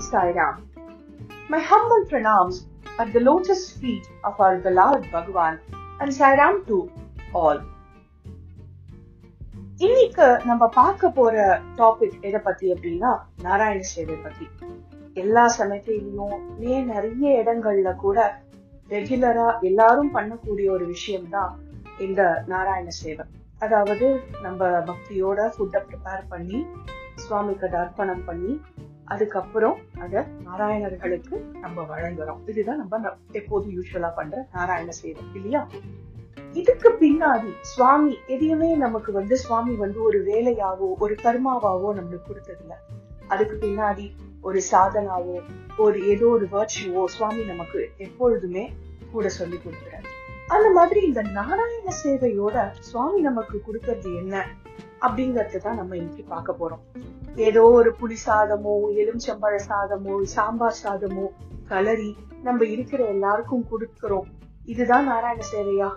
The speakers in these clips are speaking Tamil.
Sai Ram. My humble pranams at the lotus feet of our beloved Bhagavan and Sairam to all. இன்னைக்கு நம்ம பார்க்க போற டாபிக் எதை பத்தி அப்படின்னா நாராயண சேவை பத்தி எல்லா சமயத்திலையும் ஏன் நிறைய இடங்கள்ல கூட ரெகுலரா எல்லாரும் பண்ணக்கூடிய ஒரு விஷயம்தான் இந்த நாராயண சேவை அதாவது நம்ம பக்தியோட ஃபுட்டை ப்ரிப்பேர் பண்ணி சுவாமிக்கு தர்ப்பணம் பண்ணி அதுக்கப்புறம் அதை நாராயணர்களுக்கு நம்ம வழங்குறோம். இதுதான் நம்ம எப்போதும் யூஸ்வலா பண்ற நாராயண சேவை இல்லையா? இதுக்கு பின்னாடி சுவாமி எதையுமே நமக்கு வந்து சுவாமி வந்து ஒரு வேலையாவோ ஒரு கர்மாவாவோ நம்மளுக்கு கொடுத்ததில்ல. அதுக்கு பின்னாடி ஒரு சாதனாவோ ஒரு ஏதோ ஒரு வேர்ச்சுவோ சுவாமி நமக்கு எப்பொழுதுமே கூட சொல்லி கொடுக்குறாரு. அந்த மாதிரி இந்த நாராயண சேவையோட சுவாமி நமக்கு கொடுக்கறது என்ன? அப்படிங்கறது தான் நம்ம இன்னைக்கு பார்க்க போறோம். ஏதோ ஒரு புளி சாதமோ எலுமிச்சம்பழ சாதமோ சாம்பார் சாதமோ கலரி நம்ம இருக்கிற எல்லாருக்கும் கொடுக்கிறோம். இதுதான் நாராயண சேவையா?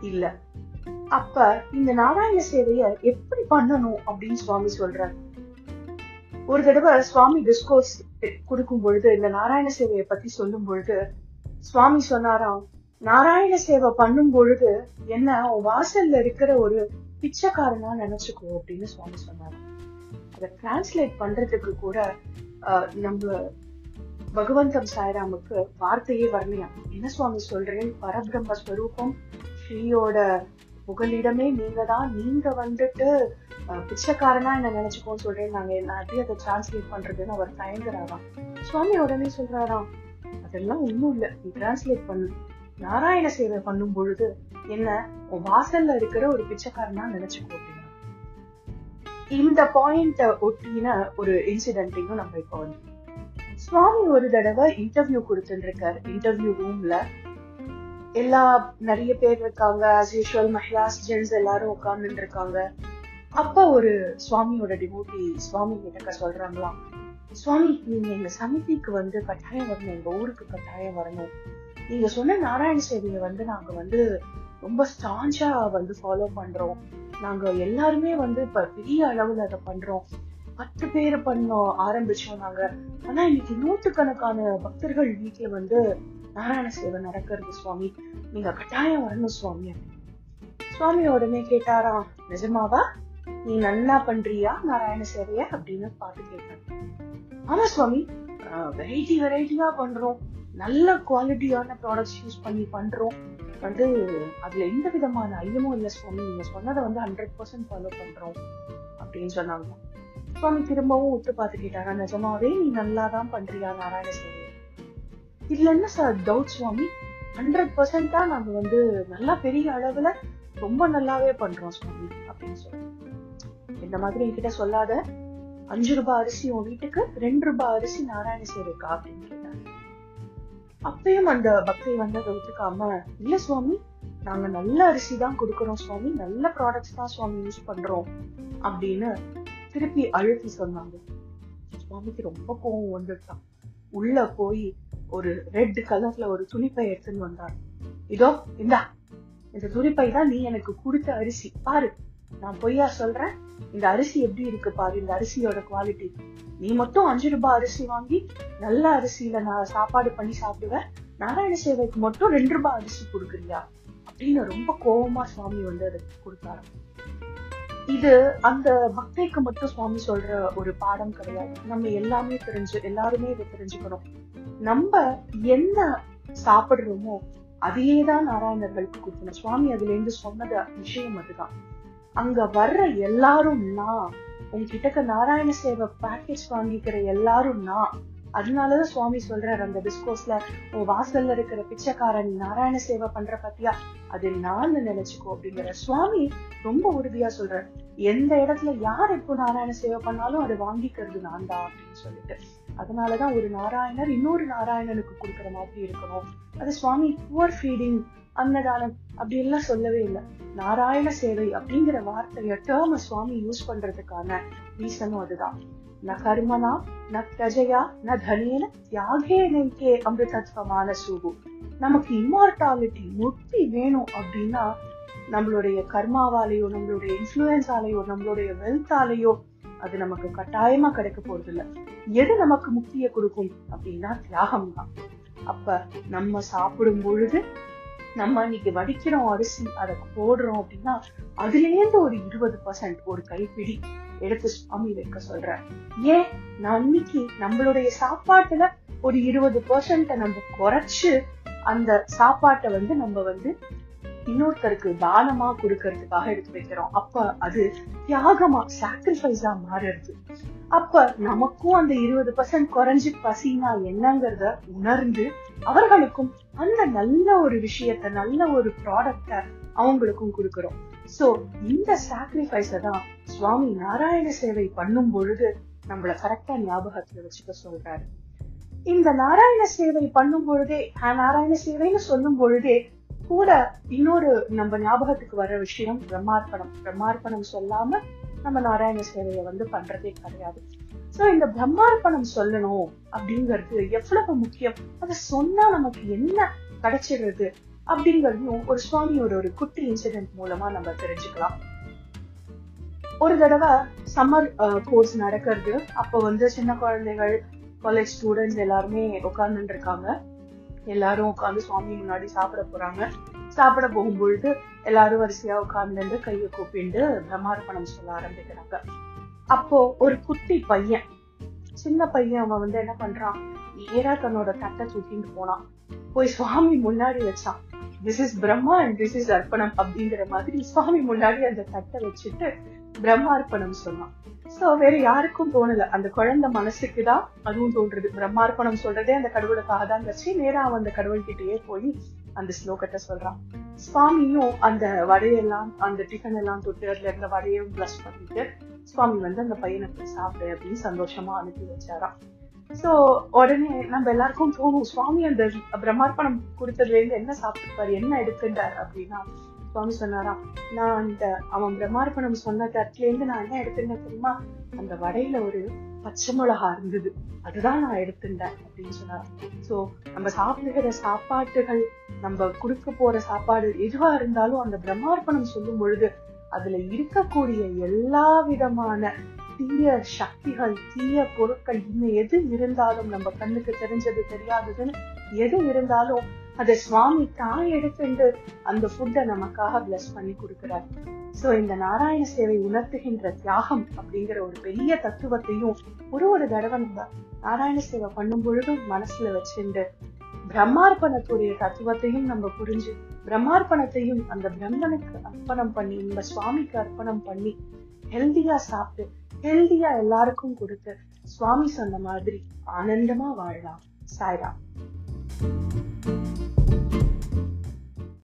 இல்ல. அப்ப இந்த நாராயண சேவைய எப்படி பண்ணணும் அப்படின்னு சுவாமி சொல்றாரு. ஒரு தடவை சுவாமி டிஸ்கோர்ஸ் கொடுக்கும் பொழுது இந்த நாராயண சேவையை பத்தி சொல்லும் பொழுது சுவாமி சொன்னாராம் நாராயண சேவை பண்ணும் பொழுது என்ன வாசல்ல இருக்கிற ஒரு பிச்சைக்காரனா நினைச்சுக்கோ அப்படின்னு சுவாமி சொன்னாங்க அதை டிரான்ஸ்லேட் பண்றதுக்கு கூட நம்ம பகவந்தம் சாய்ராமுக்கு வார்த்தையே வரலையா? என்ன சுவாமி சொல்றேன்? பரபிரம்ம ஸ்வரூபம் ஸ்ரீயோட புகலிடமே நீங்க தான் நீங்க வந்துட்டு பிச்சைக்காரனா என்ன நினைச்சுக்கோன்னு சொல்றேன். நாங்க என்ன எப்படி அதை டிரான்ஸ்லேட் பண்றதுன்னு அவர் தயங்குறாராம். சுவாமி உடனே சொல்றாராம் அதெல்லாம் ஒண்ணும் இல்ல. நீ டிரான்ஸ்லேட் பண்ணு. நாராயண சேவை பண்ணும் பொழுது என்ன உன் வாசல்ல இருக்கிற ஒரு பிச்சைக்காரனா நினைச்சுக்கோ அப்படின்னா இந்த பாயிண்ட ஒட்டின ஒரு இன்சிடென்ட்டையும் நம்ம இப்போ வந்து சுவாமி ஒரு தடவை இன்டர்வியூ கொடுத்துட்டு இன்டர்வியூ ரூம்ல எல்லா நிறைய பேர் இருக்காங்க. ஆஸ் யூஷுவல் மஹிளாஸ் ஜென்ஸ் எல்லாரும் உட்கார்ந்துட்டு இருக்காங்க அப்ப ஒரு சுவாமியோட டிவோட்டி சுவாமி கிட்ட சொல்றாங்களாம் சுவாமி நீங்க எங்க சமிதிக்கு வந்து கட்டாயம் வரணும். எங்க ஊருக்கு கட்டாயம் வரணும். நீங்க சொன்ன நாராயண சேவியை வந்து நாங்க வந்து ரொம்ப ஸ்டான்ச்சா வந்து ஃபாலோ பண்றோம். நாங்க எல்லாருமே வந்து இப்ப பெரிய அளவுல அதை பண்றோம். பத்து பேர் பண்ணோம் ஆரம்பிச்சோம் நாங்க. ஆனா இன்னைக்கு நூற்றுக்கணக்கான பக்தர்கள் வீட்டுல வந்து நாராயண சேவை நடக்கிறது சுவாமி. நீங்க கட்டாயம் வரணும் சுவாமி சுவாமி உடனே கேட்டாராம் நிஜமாவா? நீ நல்லா பண்றியா நாராயண சேவைய? அப்படின்னு பாட்டு கேட்டேன் ஆமா சுவாமி வெரைட்டி வெரைட்டியா பண்றோம். நல்ல குவாலிட்டியான ப்ராடக்ட்ஸ் யூஸ் பண்ணி பண்றோம். வந்து அதுல எந்த விதமான ஐயமும் இல்ல சுவாமி. நீங்க சொன்னதை வந்து ஹண்ட்ரட் பர்சன்ட் ஃபாலோ பண்றோம் அப்படின்னு சொன்னாங்க. சுவாமி திரும்பவும் விட்டு பார்த்துக்கிட்டாங்க. நிஜமாவே நீ நல்லா தான் பண்றியா நாராயண இதுல என்ன சார் டவுட் சுவாமி ஹண்ட்ரட் பர்சன்டா நாங்க வந்து நல்லா பெரிய அளவுல ரொம்ப நல்லாவே பண்றோம் சுவாமி அப்படின்னு சொல்லி இந்த மாதிரி என்கிட்ட சொல்லாத? அஞ்சு ரூபாய் அரிசி உன் வீட்டுக்கு ரெண்டு ரூபாய் அரிசி நாராயணசேரிக்கா அப்படின்னு கேட்டாங்க. அப்பயும் அந்த பக்தி வந்து அதை ஒத்துக்காம இல்ல சுவாமி நாங்க நல்ல அரிசி தான் கொடுக்கறோம் சுவாமி நல்ல ப்ராடக்ட்ஸ் தான் சுவாமி யூஸ் பண்றோம் அப்படின்னு திருப்பி அழுத்தி சொன்னாங்க. சுவாமிக்கு ரொம்ப கோவம் வந்துட்டான் உள்ள போய் ஒரு ரெட் கலர்ல ஒரு துணிப்பை எடுத்துன்னு வந்தார். இதோ இந்தா இந்த துணிப்பை தான் நீ எனக்கு கொடுத்த அரிசி பாரு நான் பொய்யா சொல்றேன் இந்த அரிசி எப்படி இருக்கு பாரு இந்த அரிசியோட குவாலிட்டி நீ மட்டும் அஞ்சு ரூபாய் அரிசி வாங்கி நல்ல அரிசியில நான் சாப்பாடு பண்ணி சாப்பிடுவேன் நாராயண சேவைக்கு மட்டும் ரெண்டு ரூபாய் அரிசி கொடுக்குறியா? அப்படின்னு ரொம்ப கோபமா சுவாமி வந்து அதை கொடுத்தாரு இது அந்த பக்தைக்கு மட்டும் சுவாமி சொல்ற ஒரு பாடம் கிடையாது. நம்ம எல்லாமே தெரிஞ்சு எல்லாருமே இதை தெரிஞ்சுக்கணும். நம்ம என்ன சாப்பிடுறோமோ அதையே தான் நாராயணர்களுக்கு கொடுக்கணும். சுவாமி அதுல இருந்து சொன்னத விஷயம் அதுதான். அங்க வர்ற எல்லாரும் நான் உங்ககிட்ட நாராயண சேவை பேக்கேஜ் வாங்கிக்கிற எல்லாரும் நான் அதனாலதான் சுவாமி சொல்றாரு அந்த டிஸ்கோஸ்ல உன் வாசல்ல இருக்கிற பிச்சைக்காரன் நாராயண சேவை பண்ற பத்தியா? அது நான் நினைச்சுக்கோ அப்படிங்கிற சுவாமி ரொம்ப உறுதியா சொல்றாரு. எந்த இடத்துல யார் எப்போ நாராயண சேவை பண்ணாலும் அதை வாங்கிக்கிறது நான் தான் அப்படின்னு சொல்லிட்டு. அதனாலதான் ஒரு நாராயணர் இன்னொரு நாராயணனுக்கு கொடுக்குற மாதிரி இருக்கணும். அது சுவாமி புவர் ஃபீடிங் அன்னதானம் அப்படி எல்லாம் சொல்லவே இல்லை. நாராயண சேவை அப்படிங்கிற வார்த்தைய டேர்ம சுவாமி யூஸ் பண்றதுக்கான ரீசனும் அதுதான். ந கர்மனா ந பிரஜையா ந தனேன தியாகே நைக்கே அமிர்தத்வமான சூகு. நமக்கு இம்மார்டாலிட்டி முக்தி வேணும் அப்படின்னா நம்மளுடைய கர்மாவாலேயோ நம்மளுடைய இன்ஃபுளுன்ஸாலேயோ நம்மளுடைய வெல்த்தாலேயோ அது நமக்கு கட்டாயமா கிடைக்க போறது இல்ல எது நமக்கு முக்தியை கொடுக்கும் அப்படின்னா தியாகம் தான் அப்ப நம்ம சாப்பிடும் பொழுது நம்ம இன்னைக்கு வடிக்கிறோம் அரிசி அதை போடுறோம் அப்படின்னா அதுல இருந்து ஒரு இருபது பர்சன்ட் ஒரு கைப்பிடி எடுத்து சுவாமி வைக்க சொல்றேன். ஏன்? நான் இன்னைக்கு நம்மளுடைய சாப்பாட்டுல ஒரு இருபது பர்சன்ட நம்ம குறைச்சு அந்த சாப்பாட்டை வந்து நம்ம வந்து இன்னொருத்தருக்கு தானமா கொடுக்கறதுக்காக எடுத்து வைக்கிறோம். அப்ப அது தியாகமா சாக்ரிஃபைஸா மாறுறது. அப்ப நமக்கும் அந்த இருபது பர்சன்ட் குறைஞ்சு பசினா என்னங்கிறத உணர்ந்து அவர்களுக்கும் அந்த நல்ல ஒரு விஷயத்த நல்ல ஒரு ப்ராடக்ட அவங்களுக்கும் கொடுக்கறோம். சோ இந்த சாக்ரிஃபைஸ தான் சுவாமி நாராயண சேவை பண்ணும் பொழுது நம்மள கரெக்டா ஞாபகத்துல வச்சுக்க சொல்றாரு. இந்த நாராயண சேவை பண்ணும் பொழுதே நாராயண சேவைன்னு சொல்லும் பொழுதே கூட இன்னொரு நம்ம ஞாபகத்துக்கு வர விஷயம் பிரம்மார்ப்பணம். பிரம்மார்ப்பணம் சொல்லாம நம்ம நாராயண சேவையை வந்து பண்றதே கிடையாது. சோ இந்த பிரம்மார்ப்பணம் சொல்லணும் அப்படிங்கிறது எவ்வளவு முக்கியம்? அதை சொன்னா நமக்கு என்ன கிடைச்சிடுறது அப்படிங்கறதையும் ஒரு சுவாமியோட ஒரு குட்டி இன்சிடென்ட் மூலமா நம்ம தெரிஞ்சுக்கலாம். ஒரு தடவை சம்மர் கோர்ஸ் uh, நடக்கிறது. அப்போ வந்து சின்ன குழந்தைகள் காலேஜ் ஸ்டூடெண்ட்ஸ் எல்லாருமே உட்கார்ந்துட்டு இருக்காங்க. எல்லாரும் உட்கார்ந்து சுவாமி முன்னாடி சாப்பிட போறாங்க. சாப்பிட போகும்பொழுது எல்லாரும் வரிசையா உட்கார்ந்து கையை கூப்பிண்டு பிரம்மார்ப்பணம் சொல்ல ஆரம்பிக்கிறாங்க. அப்போ ஒரு குட்டி பையன் சின்ன பையன் அவன் வந்து என்ன பண்றான்? நேரா தன்னோட தட்டை தூக்கிட்டு போனான். போய் சுவாமி முன்னாடி வச்சான். This is Brahma and this is அர்ப்பணம் அப்படிங்கிற மாதிரி சுவாமி முன்னாடி அந்த தட்டை வச்சுட்டு பிரம்மார்ப்பணம் சொன்னான். சோ வேற யாருக்கும் தோணல. அந்த குழந்தை மனசுக்கு தான் அதுவும் தோன்றது. பிரம்மார்ப்பணம் சொல்றதே அந்த கடவுளுக்காக தான் வச்சு நேரா அவன் அந்த கடவுள்கிட்டயே போய் அந்த ஸ்லோகத்தை சொல்றான். சுவாமியும் அந்த வடையெல்லாம் அந்த டிஃபன் எல்லாம் தொட்டு அதுல இருந்த வடையும் பிளஸ் பண்ணிட்டு சுவாமி வந்து அந்த பையனை போய் சாப்பிடு அப்படின்னு சந்தோஷமா அனுப்பி வச்சாராம். சோ உடனே நம்ம எல்லாருக்கும் தோணும் சுவாமி அந்த பிரம்மார்ப்பணம் கொடுத்ததுல இருந்து என்ன சாப்பிட்டுப்பாரு என்ன எடுத்துட்டாரு அப்படின்னா சுவாமி சொன்னாராம் நான் அந்த அவன் பிரம்மார்ப்பணம் சொன்ன தட்டுல இருந்து நான் என்ன எடுத்திருந்தேன் தெரியுமா? அந்த வடையில ஒரு பச்சை மிளகா இருந்தது. அதுதான் நான் எடுத்திருந்தேன் அப்படின்னு சொன்னாராம் சோ நம்ம சாப்பிடுகிற சாப்பாட்டுகள் நம்ம கொடுக்க போற சாப்பாடு எதுவா இருந்தாலும் அந்த பிரம்மார்ப்பணம் சொல்லும் பொழுது அதுல இருக்கக்கூடிய எல்லா விதமான தீய சக்திகள் தீய பொருட்கள் இன்னும் எது இருந்தாலும் நம்ம கண்ணுக்கு தெரிஞ்சது தெரியாததுன்னு எது இருந்தாலும் அதை சுவாமி தான் எடுத்துட்டு அந்த ஃபுட்டை நமக்காக பிளஸ் பண்ணி கொடுக்கிறார். சோ இந்த நாராயண சேவை உணர்த்துகின்ற தியாகம் அப்படிங்கிற ஒரு பெரிய தத்துவத்தையும் ஒரு ஒரு தடவை நம்ம நாராயண சேவை பண்ணும் பொழுதும் மனசுல வச்சுட்டு பிரம்மார்ப்பணத்துடைய தத்துவத்தையும் நம்ம புரிஞ்சு பிரம்மார்ப்பணத்தையும் அந்த பிரம்மனுக்கு அர்ப்பணம் பண்ணி நம்ம சுவாமிக்கு அர்ப்பணம் பண்ணி ஹெல்தியா சாப்பிட்டு ஹெல்தியா எல்லாருக்கும் கொடுத்து சுவாமி சொன்ன மாதிரி ஆனந்தமா வாழலாம். சாய்ராம்.